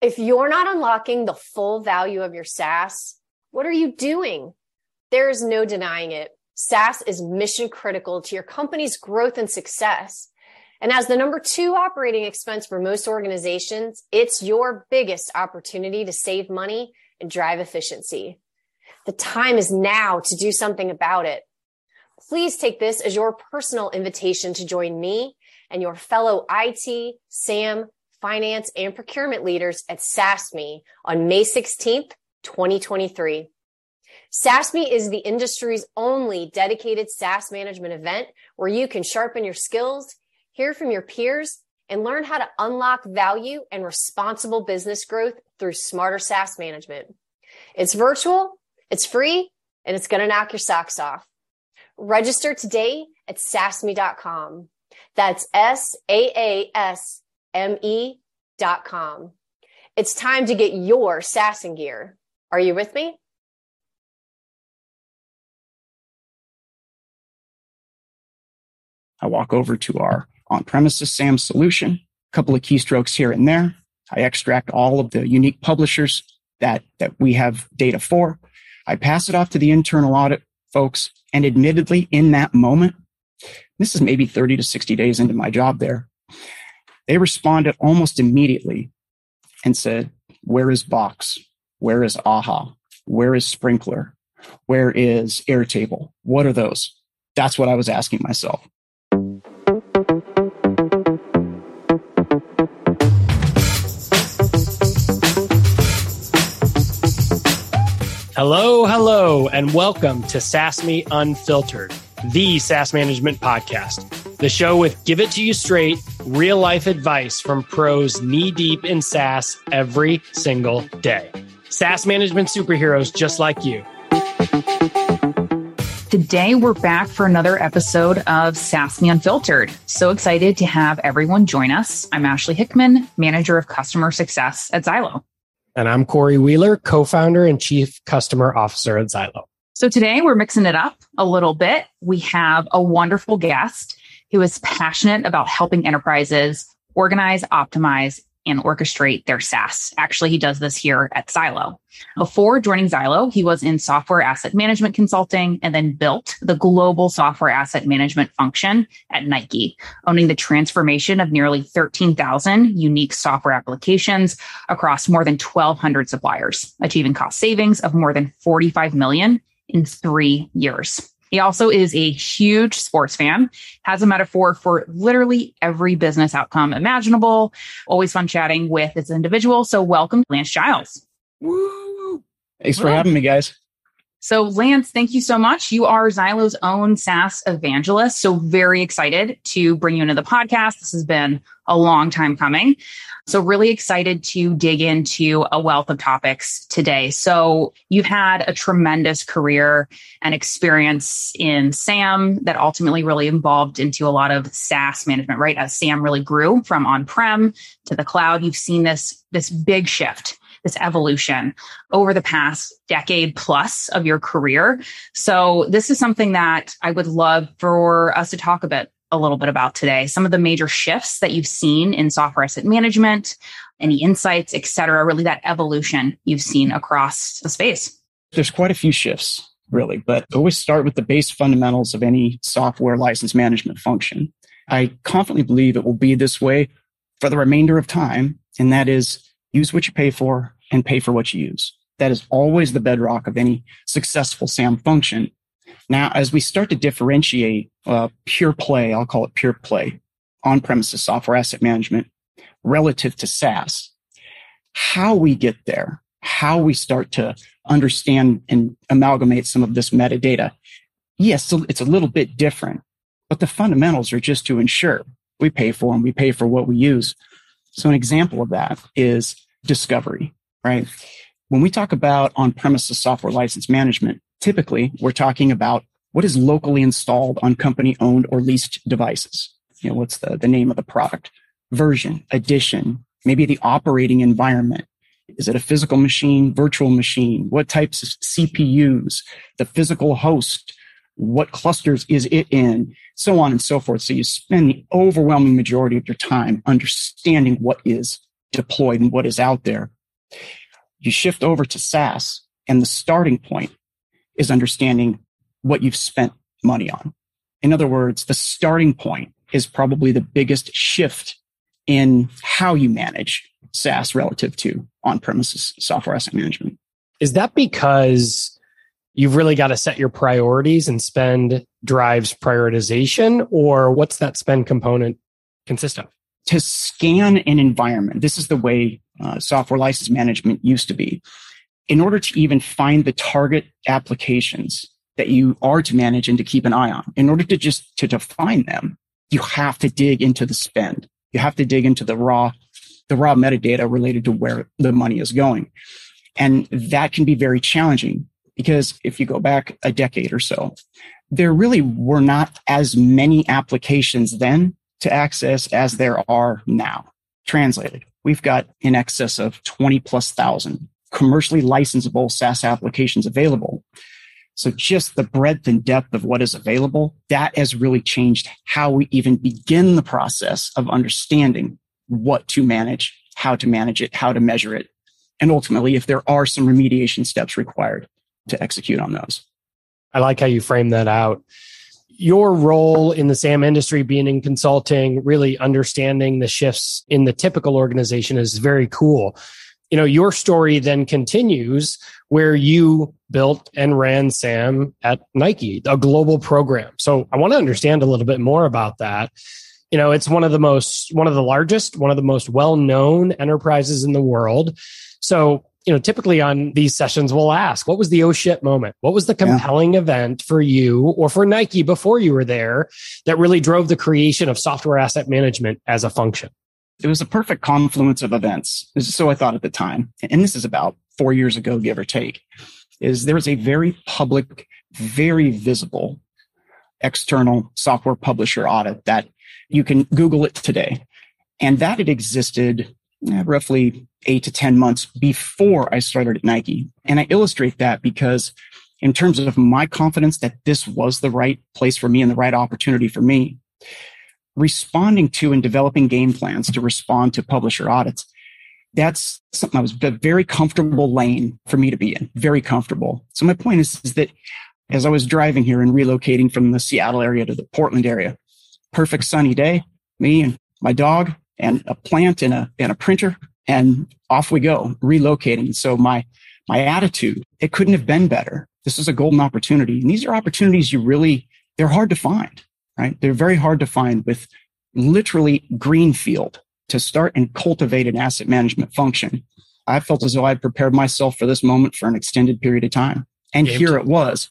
If you're not unlocking the full value of your SaaS, what are you doing? There is no denying it. SaaS is mission critical to your company's growth and success. And as the number two operating expense for most organizations, it's your biggest opportunity to save money and drive efficiency. The time is now to do something about it. Please take this as your personal invitation to join me and your fellow IT, SAM, finance, and procurement leaders at SaaSMe on May 16th, 2023. SaaSMe is the industry's only dedicated SaaS management event where you can sharpen your skills, hear from your peers, and learn how to unlock value and responsible business growth through smarter SaaS management. It's virtual, it's free, and it's going to knock your socks off. Register today at saasme.com. That's S A A S M E dot com. It's time to get your SaaS in gear. Are you with me? I walk over to our on premises SAM solution, a couple of keystrokes here and there. I extract all of the unique publishers that, that we have data for. I pass it off to the internal audit folks. And admittedly, in that moment, this is maybe 30 to 60 days into my job there. They responded almost immediately and said, Where is Box? Where is AHA? Where is Sprinklr? Where is Airtable? What are those? That's what I was asking myself. Hello, hello, and welcome to SaaSMe Unfiltered, the SaaS management podcast, the show with give it to you straight, real life advice from pros knee deep in SaaS every single day. SaaS management superheroes just like you. Today, we're back for another episode of SaaSMe Unfiltered. So excited to have everyone join us. I'm Ashley Hickman, Manager of Customer Success at Zylo. And I'm Corey Wheeler, co founder and chief customer officer at Zylo. So today we're mixing it up a little bit. We have a wonderful guest who is passionate about helping enterprises organize, optimize, and orchestrate their SaaS. Actually, he does this here at Zylo. Before joining Zylo, he was in software asset management consulting and then built the global software asset management function at Nike, owning the transformation of nearly 13,000 unique software applications across more than 1,200 suppliers, achieving cost savings of more than 45 million in three years. He also is a huge sports fan, has a metaphor for literally every business outcome imaginable. Always fun chatting with this individual. So welcome, Lance Giles. Woo! Thanks for having me, guys. So, Lance, thank you so much. You are Zylo's own SaaS evangelist. So, very excited to bring you into the podcast. This has been a long time coming. So, really excited to dig into a wealth of topics today. So, you've had a tremendous career and experience in SAM that ultimately really evolved into a lot of SaaS management, right? As SAM really grew from on prem to the cloud, you've seen this, this big shift this evolution over the past decade plus of your career. So this is something that I would love for us to talk a bit a little bit about today. Some of the major shifts that you've seen in software asset management, any insights, et cetera, really that evolution you've seen across the space. There's quite a few shifts really, but always start with the base fundamentals of any software license management function. I confidently believe it will be this way for the remainder of time. And that is use what you pay for and pay for what you use. That is always the bedrock of any successful SAM function. Now, as we start to differentiate uh, pure play, I'll call it pure play, on premises software asset management relative to SaaS, how we get there, how we start to understand and amalgamate some of this metadata. Yes, it's a little bit different, but the fundamentals are just to ensure we pay for them, we pay for what we use. So an example of that is discovery, right? When we talk about on premises software license management, typically we're talking about what is locally installed on company owned or leased devices. You know, what's the, the name of the product, version, edition, maybe the operating environment. Is it a physical machine, virtual machine? What types of CPUs, the physical host, what clusters is it in, so on and so forth. So you spend the overwhelming majority of your time understanding what is deployed and what is out there. You shift over to SaaS and the starting point is understanding what you've spent money on. In other words, the starting point is probably the biggest shift in how you manage SaaS relative to on premises software asset management. Is that because you've really got to set your priorities and spend drives prioritization, or what's that spend component consist of? To scan an environment, this is the way uh, software license management used to be. In order to even find the target applications that you are to manage and to keep an eye on, in order to just to define them, you have to dig into the spend. You have to dig into the raw, the raw metadata related to where the money is going. And that can be very challenging because if you go back a decade or so, there really were not as many applications then to access as there are now. Translated, we've got in excess of 20 plus thousand commercially licensable SaaS applications available. So just the breadth and depth of what is available, that has really changed how we even begin the process of understanding what to manage, how to manage it, how to measure it, and ultimately if there are some remediation steps required to execute on those. I like how you frame that out. Your role in the SAM industry, being in consulting, really understanding the shifts in the typical organization is very cool. You know, your story then continues where you built and ran SAM at Nike, a global program. So I want to understand a little bit more about that. You know, it's one of the most, one of the largest, one of the most well known enterprises in the world. So you know, typically on these sessions, we'll ask, what was the oh shit moment? What was the compelling yeah. event for you or for Nike before you were there that really drove the creation of software asset management as a function? It was a perfect confluence of events. So I thought at the time, and this is about four years ago, give or take, is there was a very public, very visible external software publisher audit that you can Google it today. And that had existed eh, roughly eight to 10 months before I started at Nike. And I illustrate that because in terms of my confidence that this was the right place for me and the right opportunity for me, responding to and developing game plans to respond to publisher audits, that's something that was a very comfortable lane for me to be in, very comfortable. So my point is, is that as I was driving here and relocating from the Seattle area to the Portland area, perfect sunny day, me and my dog and a plant and a, and a printer and off we go, relocating. So my, my attitude, it couldn't have been better. This is a golden opportunity. And these are opportunities you really, they're hard to find, right? They're very hard to find with literally greenfield to start and cultivate an asset management function. I felt as though I'd prepared myself for this moment for an extended period of time. And Game here time. it was.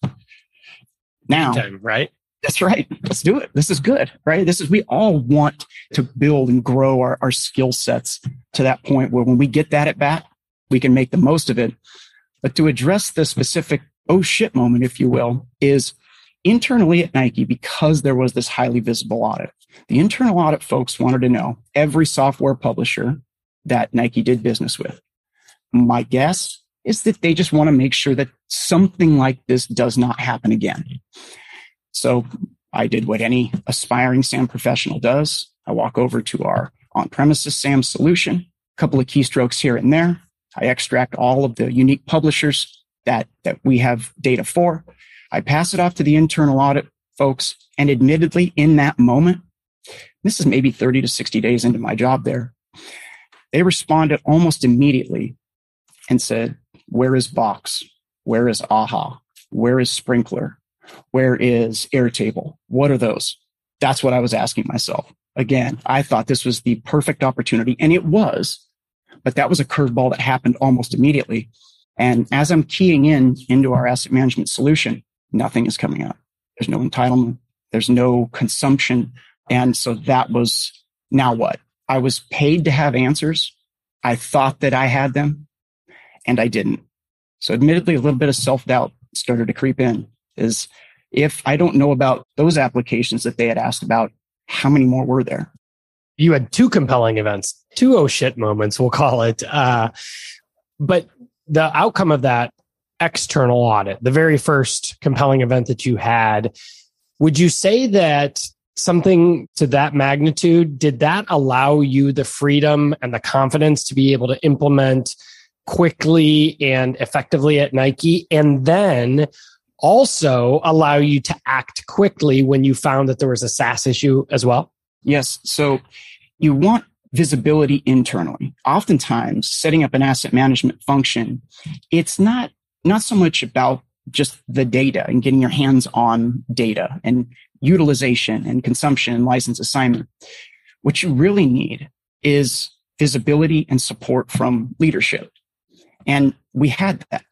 Now, time, right? That's right. Let's do it. This is good, right? This is, we all want to build and grow our, our skill sets to that point where when we get that at bat, we can make the most of it. But to address the specific, oh shit moment, if you will, is internally at Nike, because there was this highly visible audit, the internal audit folks wanted to know every software publisher that Nike did business with. My guess is that they just want to make sure that something like this does not happen again. So I did what any aspiring SAM professional does. I walk over to our on premises SAM solution, a couple of keystrokes here and there. I extract all of the unique publishers that, that we have data for. I pass it off to the internal audit folks. And admittedly, in that moment, this is maybe 30 to 60 days into my job there, they responded almost immediately and said, Where is Box? Where is AHA? Where is Sprinklr? Where is Airtable? What are those? That's what I was asking myself. Again, I thought this was the perfect opportunity and it was, but that was a curveball that happened almost immediately. And as I'm keying in into our asset management solution, nothing is coming up. There's no entitlement. There's no consumption. And so that was now what? I was paid to have answers. I thought that I had them and I didn't. So admittedly, a little bit of self doubt started to creep in is if I don't know about those applications that they had asked about, how many more were there? You had two compelling events, two oh shit moments, we'll call it. Uh, but the outcome of that external audit, the very first compelling event that you had, would you say that something to that magnitude, did that allow you the freedom and the confidence to be able to implement quickly and effectively at Nike? And then also allow you to act quickly when you found that there was a SaaS issue as well? Yes. So you want visibility internally. Oftentimes setting up an asset management function, it's not, not so much about just the data and getting your hands on data and utilization and consumption and license assignment. What you really need is visibility and support from leadership. And we had that.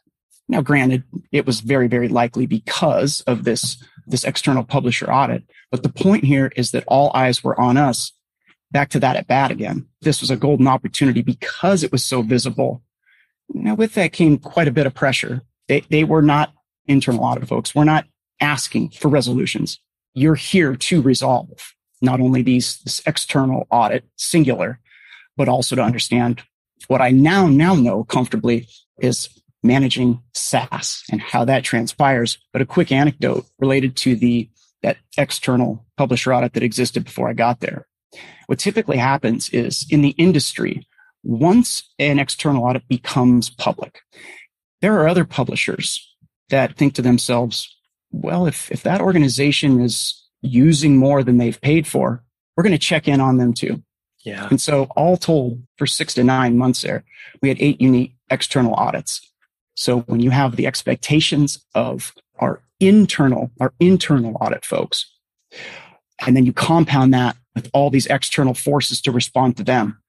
Now, granted, it was very, very likely because of this, this external publisher audit. But the point here is that all eyes were on us. Back to that at bat again. This was a golden opportunity because it was so visible. Now, with that came quite a bit of pressure. They, they were not internal audit folks. We're not asking for resolutions. You're here to resolve not only these, this external audit singular, but also to understand what I now, now know comfortably is managing SaaS and how that transpires. But a quick anecdote related to the that external publisher audit that existed before I got there. What typically happens is in the industry, once an external audit becomes public, there are other publishers that think to themselves, well, if, if that organization is using more than they've paid for, we're going to check in on them too. Yeah. And so all told for six to nine months there, we had eight unique external audits. So when you have the expectations of our internal, our internal audit folks, and then you compound that with all these external forces to respond to them,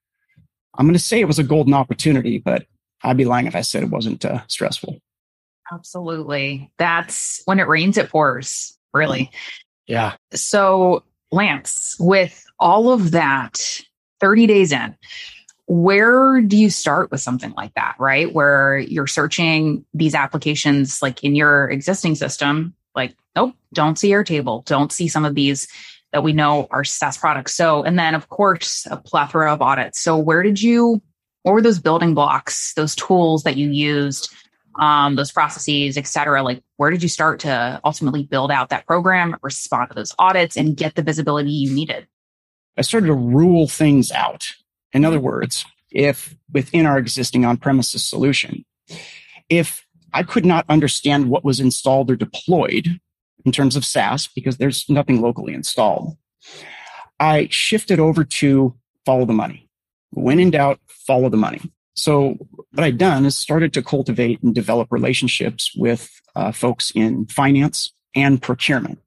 I'm going to say it was a golden opportunity, but I'd be lying if I said it wasn't uh, stressful. Absolutely. That's when it rains, it pours, really. Yeah. So, Lance, with all of that 30 days in, where do you start with something like that, right? Where you're searching these applications like in your existing system, like, nope, don't see Airtable, don't see some of these that we know are SaaS products. So, and then of course, a plethora of audits. So, where did you, what were those building blocks, those tools that you used, um, those processes, et cetera? Like, where did you start to ultimately build out that program, respond to those audits, and get the visibility you needed? I started to rule things out in other words, if within our existing on premises solution, if I could not understand what was installed or deployed in terms of SaaS because there's nothing locally installed, I shifted over to follow the money. When in doubt, follow the money. So what I'd done is started to cultivate and develop relationships with uh, folks in finance and procurement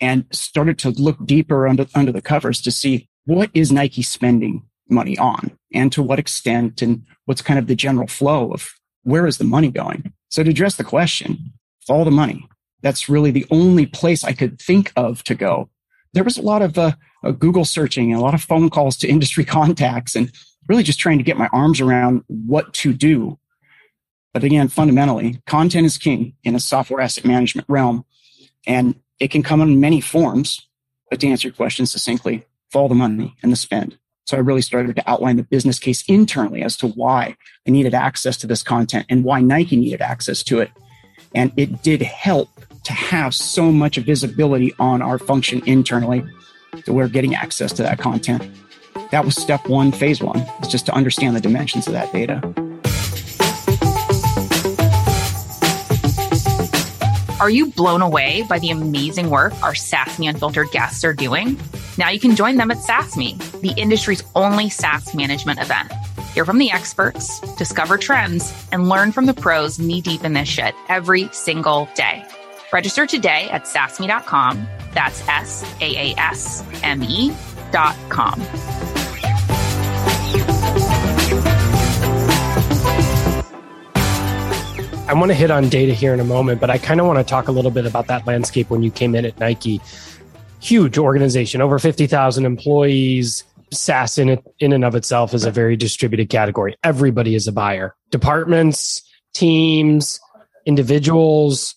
and started to look deeper under, under the covers to see what is Nike spending money on and to what extent and what's kind of the general flow of where is the money going. So to address the question, follow the money. That's really the only place I could think of to go. There was a lot of uh, uh, Google searching and a lot of phone calls to industry contacts and really just trying to get my arms around what to do. But again, fundamentally, content is king in a software asset management realm. And it can come in many forms. But to answer your question succinctly, follow the money and the spend. So I really started to outline the business case internally as to why I needed access to this content and why Nike needed access to it. And it did help to have so much visibility on our function internally that we're getting access to that content. That was step one, phase one, is just to understand the dimensions of that data. Are you blown away by the amazing work our SaaS Me Unfiltered guests are doing? Now you can join them at SaaSMe, the industry's only SaaS management event. Hear from the experts, discover trends, and learn from the pros knee deep in this shit every single day. Register today at saasme.com. That's S A A S M E dot com. I want to hit on data here in a moment, but I kind of want to talk a little bit about that landscape when you came in at Nike. Huge organization, over 50,000 employees. SaaS in in and of itself is a very distributed category. Everybody is a buyer. Departments, teams, individuals,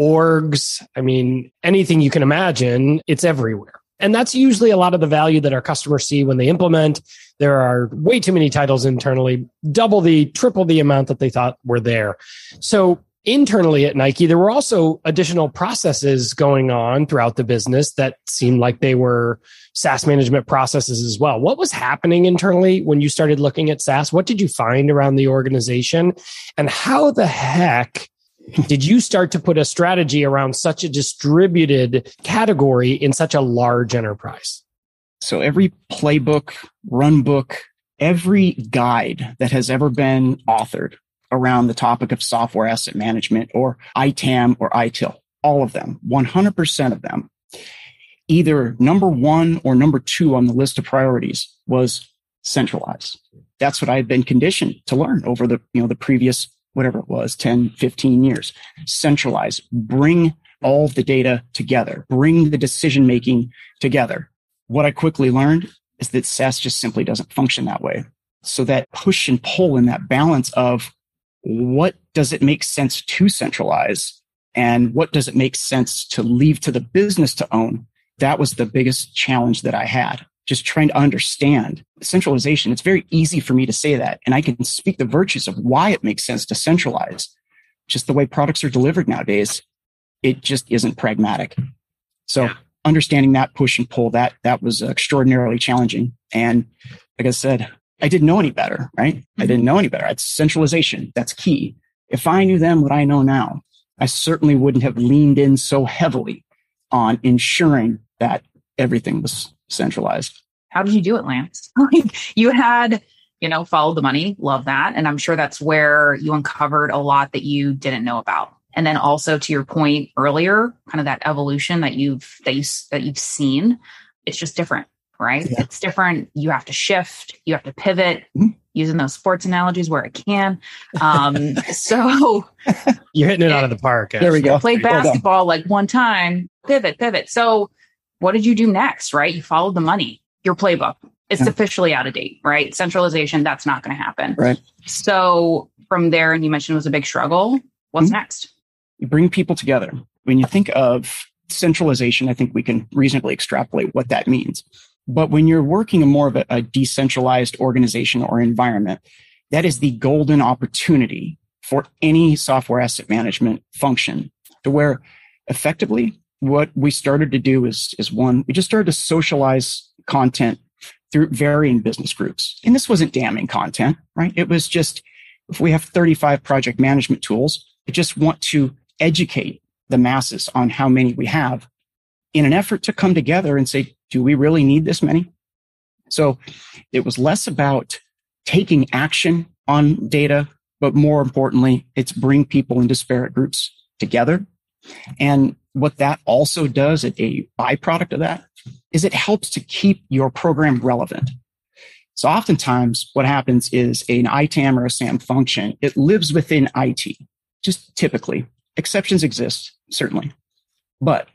orgs. I mean, anything you can imagine, it's everywhere. And that's usually a lot of the value that our customers see when they implement. There are way too many titles internally, double the, triple the amount that they thought were there. So internally at Nike, there were also additional processes going on throughout the business that seemed like they were SaaS management processes as well. What was happening internally when you started looking at SaaS? What did you find around the organization? And how the heck did you start to put a strategy around such a distributed category in such a large enterprise? So every playbook, run book, every guide that has ever been authored around the topic of software asset management or ITAM or ITIL, all of them, 100% of them, either number one or number two on the list of priorities was centralize. That's what I had been conditioned to learn over the, you know, the previous, whatever it was, 10, 15 years. Centralize, bring all the data together, bring the decision making together. What I quickly learned is that SaaS just simply doesn't function that way. So that push and pull and that balance of what does it make sense to centralize and what does it make sense to leave to the business to own? That was the biggest challenge that I had. Just trying to understand centralization. It's very easy for me to say that. And I can speak the virtues of why it makes sense to centralize. Just the way products are delivered nowadays, it just isn't pragmatic. So yeah. understanding that push and pull, that, that was extraordinarily challenging. And like I said, I didn't know any better, right? Mm-hmm. I didn't know any better. It's centralization. That's key. If I knew then what I know now, I certainly wouldn't have leaned in so heavily on ensuring that everything was centralized. How did you do it, Lance? you had, you know, followed the money. Love that. And I'm sure that's where you uncovered a lot that you didn't know about. And then also to your point earlier, kind of that evolution that you've that you that you've seen, it's just different right? Yeah. It's different. You have to shift, you have to pivot, mm-hmm. using those sports analogies where it can. Um, so you're hitting it out of the park. There we go. Played basketball like one time, pivot, pivot. So what did you do next, right? You followed the money, your playbook. It's yeah. officially out of date, right? Centralization, that's not going to happen. Right. So from there, and you mentioned it was a big struggle. What's mm-hmm. next? You bring people together. When you think of centralization, I think we can reasonably extrapolate what that means. But when you're working in more of a, a decentralized organization or environment, that is the golden opportunity for any software asset management function to where effectively what we started to do is, is one, we just started to socialize content through varying business groups. And this wasn't damning content, right? It was just, if we have 35 project management tools, I just want to educate the masses on how many we have in an effort to come together and say, do we really need this many? So it was less about taking action on data, but more importantly, it's bring people in disparate groups together. And what that also does, a byproduct of that, is it helps to keep your program relevant. So oftentimes what happens is an ITAM or a SAM function, it lives within IT, just typically. Exceptions exist, certainly. But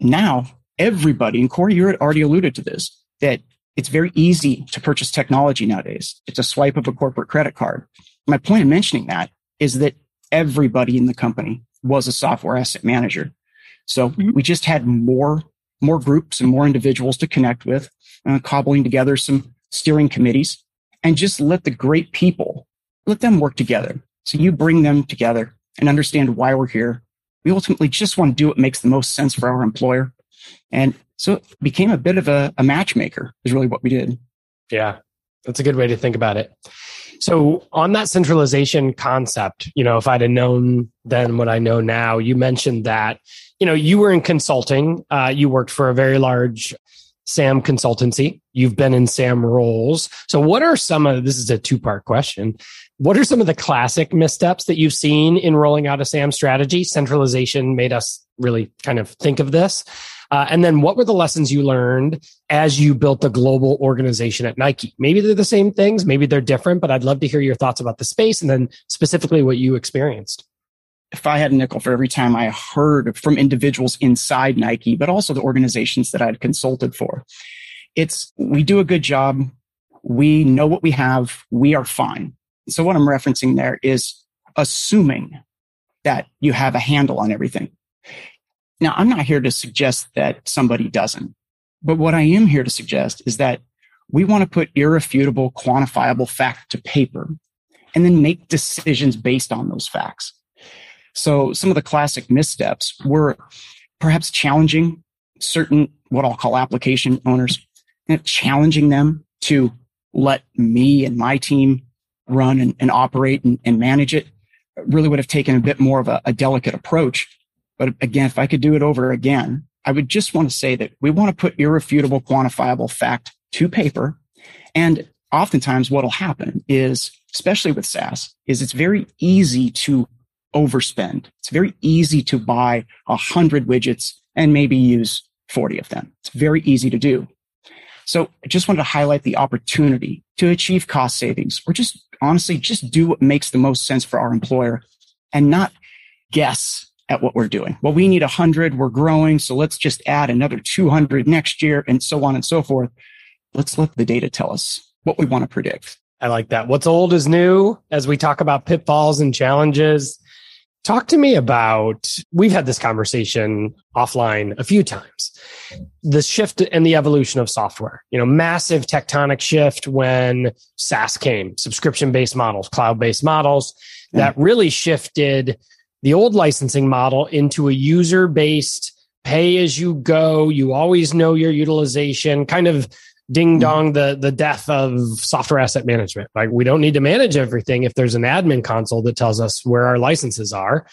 now everybody, and Corey, you already alluded to this, that it's very easy to purchase technology nowadays. It's a swipe of a corporate credit card. My point of mentioning that is that everybody in the company was a software asset manager. So mm-hmm. we just had more, more groups and more individuals to connect with, uh, cobbling together some steering committees and just let the great people, let them work together. So you bring them together and understand why we're here. We ultimately just want to do what makes the most sense for our employer and so it became a bit of a, a matchmaker is really what we did. Yeah, that's a good way to think about it. So on that centralization concept, you know, if I'd have known then what I know now, you mentioned that, you know, you were in consulting. Uh, you worked for a very large SAM consultancy. You've been in SAM roles. So what are some of, this is a two part question. What are some of the classic missteps that you've seen in rolling out a SAM strategy? Centralization made us really kind of think of this. Uh, and then what were the lessons you learned as you built the global organization at Nike? Maybe they're the same things, maybe they're different, but I'd love to hear your thoughts about the space and then specifically what you experienced. If I had a nickel for every time I heard from individuals inside Nike, but also the organizations that I'd consulted for, it's we do a good job. We know what we have. We are fine. So what I'm referencing there is assuming that you have a handle on everything. Now, I'm not here to suggest that somebody doesn't, but what I am here to suggest is that we want to put irrefutable, quantifiable fact to paper and then make decisions based on those facts. So some of the classic missteps were perhaps challenging certain, what I'll call application owners, and challenging them to let me and my team run and, and operate and, and, manage it really would have taken a bit more of a, a delicate approach. But again, if I could do it over again, I would just want to say that we want to put irrefutable, quantifiable fact to paper. And oftentimes what will happen is, especially with SaaS, is it's very easy to overspend. It's very easy to buy a hundred widgets and maybe use 40 of them. It's very easy to do. So I just wanted to highlight the opportunity to achieve cost savings or just honestly, just do what makes the most sense for our employer and not guess at what we're doing. Well, we need 100, we're growing, so let's just add another 200 next year and so on and so forth. Let's let the data tell us what we want to predict. I like that. What's old is new as we talk about pitfalls and challenges. Talk to me about, we've had this conversation offline a few times. The shift and the evolution of software, you know, massive tectonic shift when SaaS came, subscription based models, cloud based models that really shifted the old licensing model into a user based pay as you go. You always know your utilization, kind of ding mm-hmm. dong the the death of software asset management. Like we don't need to manage everything if there's an admin console that tells us where our licenses are.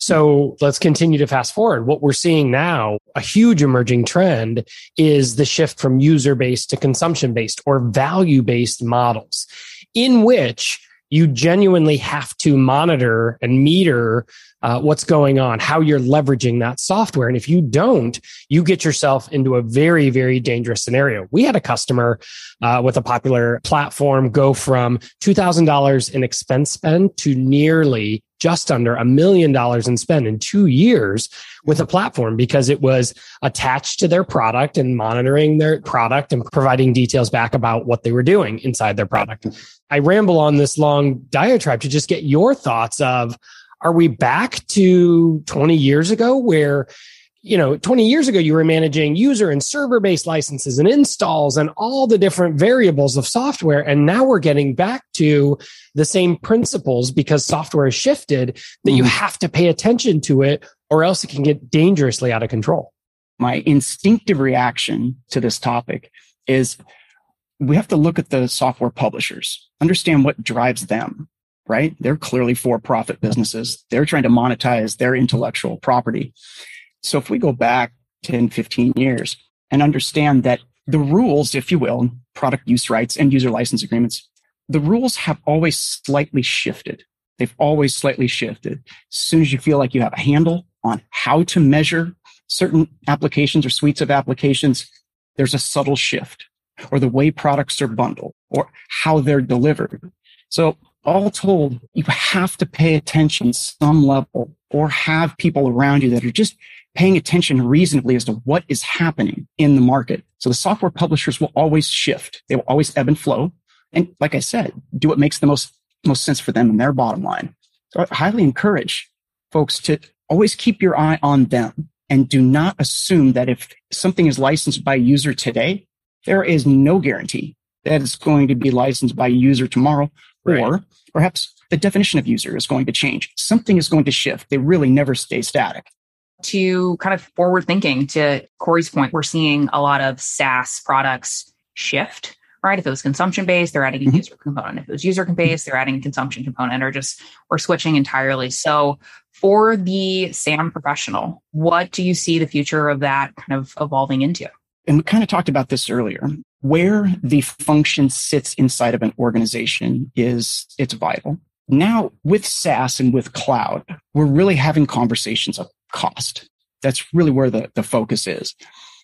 So let's continue to fast forward. What we're seeing now, a huge emerging trend is the shift from user based to consumption based or value based models in which you genuinely have to monitor and meter uh, what's going on, how you're leveraging that software. And if you don't, you get yourself into a very, very dangerous scenario. We had a customer uh, with a popular platform go from $2,000 in expense spend to nearly just under a million dollars in spend in two years with a platform because it was attached to their product and monitoring their product and providing details back about what they were doing inside their product. I ramble on this long diatribe to just get your thoughts of are we back to 20 years ago where you know 20 years ago you were managing user and server based licenses and installs and all the different variables of software and now we're getting back to the same principles because software has shifted that you mm-hmm. have to pay attention to it or else it can get dangerously out of control my instinctive reaction to this topic is we have to look at the software publishers understand what drives them right? They're clearly for profit businesses. They're trying to monetize their intellectual property. So if we go back 10, 15 years and understand that the rules, if you will, product use rights and user license agreements, the rules have always slightly shifted. They've always slightly shifted. As soon as you feel like you have a handle on how to measure certain applications or suites of applications, there's a subtle shift or the way products are bundled or how they're delivered. So all told, you have to pay attention some level or have people around you that are just paying attention reasonably as to what is happening in the market. So the software publishers will always shift. They will always ebb and flow. And like I said, do what makes the most, most sense for them and their bottom line. So I highly encourage folks to always keep your eye on them and do not assume that if something is licensed by a user today, there is no guarantee that it's going to be licensed by a user tomorrow Right. Or perhaps the definition of user is going to change. Something is going to shift. They really never stay static. To kind of forward thinking, to Corey's point, we're seeing a lot of SaaS products shift, right? If it was consumption based, they're adding a mm-hmm. user component. If it was user based, they're adding a consumption component or just, or switching entirely. So for the SAM professional, what do you see the future of that kind of evolving into? And we kind of talked about this earlier where the function sits inside of an organization is it's vital. Now with SaaS and with cloud, we're really having conversations of cost. That's really where the, the focus is.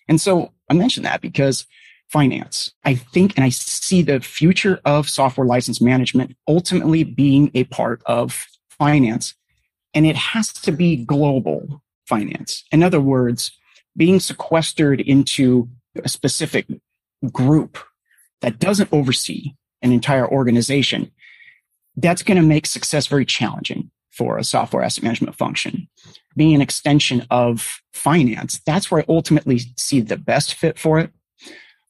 And so I mentioned that because finance, I think, and I see the future of software license management ultimately being a part of finance. And it has to be global finance. In other words, being sequestered into a specific group that doesn't oversee an entire organization, that's going to make success very challenging for a software asset management function. Being an extension of finance, that's where I ultimately see the best fit for it.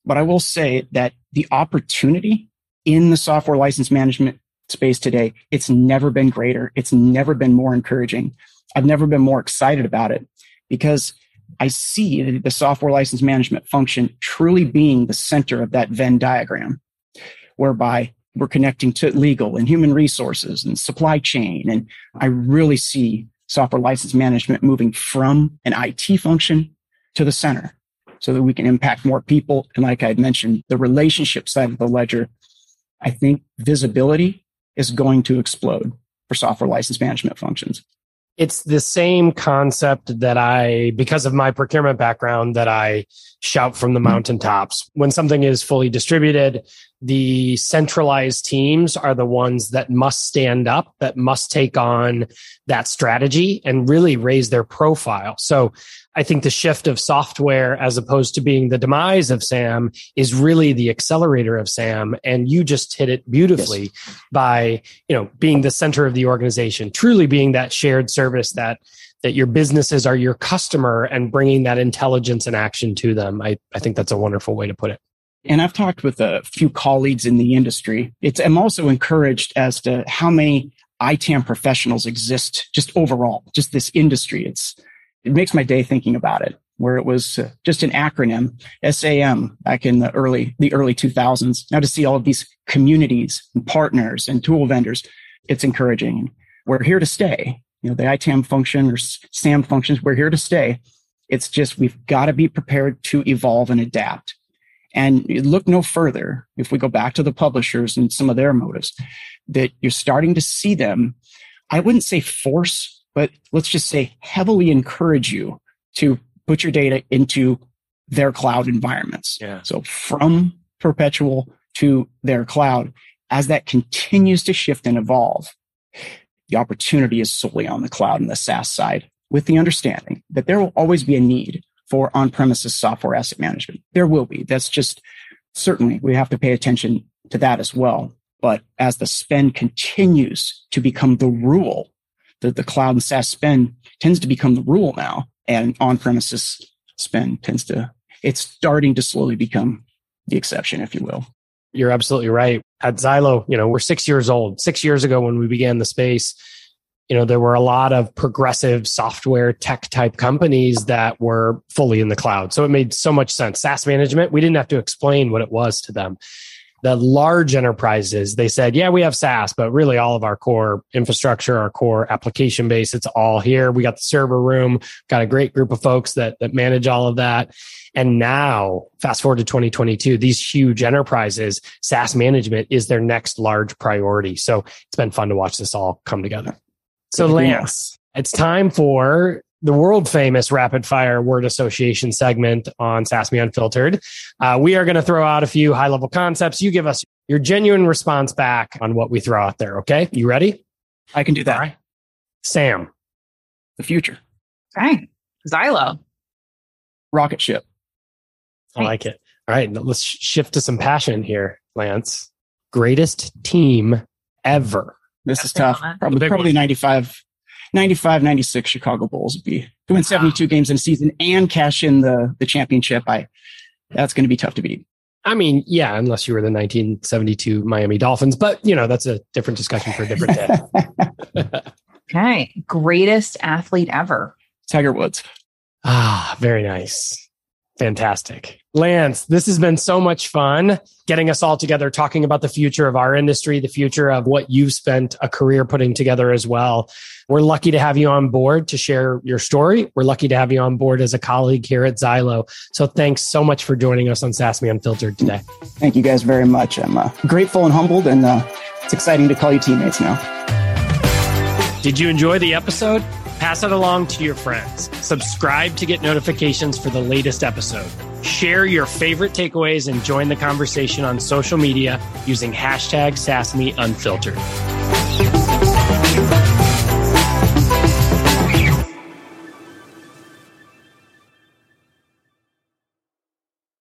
But I will say that the opportunity in the software license management space today, it's never been greater. It's never been more encouraging. I've never been more excited about it because I see the software license management function truly being the center of that Venn diagram, whereby we're connecting to legal and human resources and supply chain. And I really see software license management moving from an IT function to the center so that we can impact more people. And like I had mentioned, the relationship side of the ledger, I think visibility is going to explode for software license management functions it's the same concept that I, because of my procurement background, that I shout from the mountaintops. When something is fully distributed, the centralized teams are the ones that must stand up, that must take on that strategy and really raise their profile. So I think the shift of software as opposed to being the demise of SAM is really the accelerator of SAM. And you just hit it beautifully yes. by, you know, being the center of the organization, truly being that shared service that that your businesses are your customer and bringing that intelligence and action to them. I, I think that's a wonderful way to put it. And I've talked with a few colleagues in the industry. It's, I'm also encouraged as to how many ITAM professionals exist just overall, just this industry. It's, it makes my day thinking about it, where it was uh, just an acronym, SAM, back in the early, the early 2000s. Now to see all of these communities and partners and tool vendors, it's encouraging. We're here to stay. You know, the ITAM function or SAM functions, we're here to stay. It's just, we've got to be prepared to evolve and adapt. And look no further if we go back to the publishers and some of their motives that you're starting to see them. I wouldn't say force but let's just say heavily encourage you to put your data into their cloud environments. Yeah. So from perpetual to their cloud, as that continues to shift and evolve, the opportunity is solely on the cloud and the SaaS side with the understanding that there will always be a need for on-premises software asset management. There will be. That's just certainly we have to pay attention to that as well. But as the spend continues to become the rule the, the cloud and SaaS spend tends to become the rule now, and on premises spend tends to, it's starting to slowly become the exception, if you will. You're absolutely right. At Zylo, you know, we're six years old. Six years ago, when we began the space, you know, there were a lot of progressive software tech type companies that were fully in the cloud. So it made so much sense. SaaS management, we didn't have to explain what it was to them the large enterprises, they said, yeah, we have SaaS, but really all of our core infrastructure, our core application base, it's all here. We got the server room, got a great group of folks that, that manage all of that. And now fast forward to 2022, these huge enterprises, SaaS management is their next large priority. So it's been fun to watch this all come together. So Lance, it's time for the world famous rapid fire word association segment on SaaSme Unfiltered. Uh, we are going to throw out a few high level concepts. You give us your genuine response back on what we throw out there. Okay. You ready? I can do that. SAM. The future. Okay. Zylo. Rocket ship. I like it. All right. Let's shift to some passion here, Lance. Greatest team ever. This That's is tough. Probably, probably 95, 95, 96 Chicago Bulls would be to win 72 games in a season and cash in the, the championship. I, that's going to be tough to beat. I mean, yeah, unless you were the 1972 Miami Dolphins, but you know, that's a different discussion for a different day. okay. Greatest athlete ever. Tiger Woods. Ah, very nice. Fantastic. Lance, this has been so much fun getting us all together, talking about the future of our industry, the future of what you've spent a career putting together as well. We're lucky to have you on board to share your story. We're lucky to have you on board as a colleague here at Zylo. So thanks so much for joining us on SaaSme Unfiltered today. Thank you guys very much. I'm uh, grateful and humbled, and uh, it's exciting to call you teammates now. Did you enjoy the episode? Pass it along to your friends. Subscribe to get notifications for the latest episode. Share your favorite takeaways and join the conversation on social media using hashtag SaaSme Unfiltered.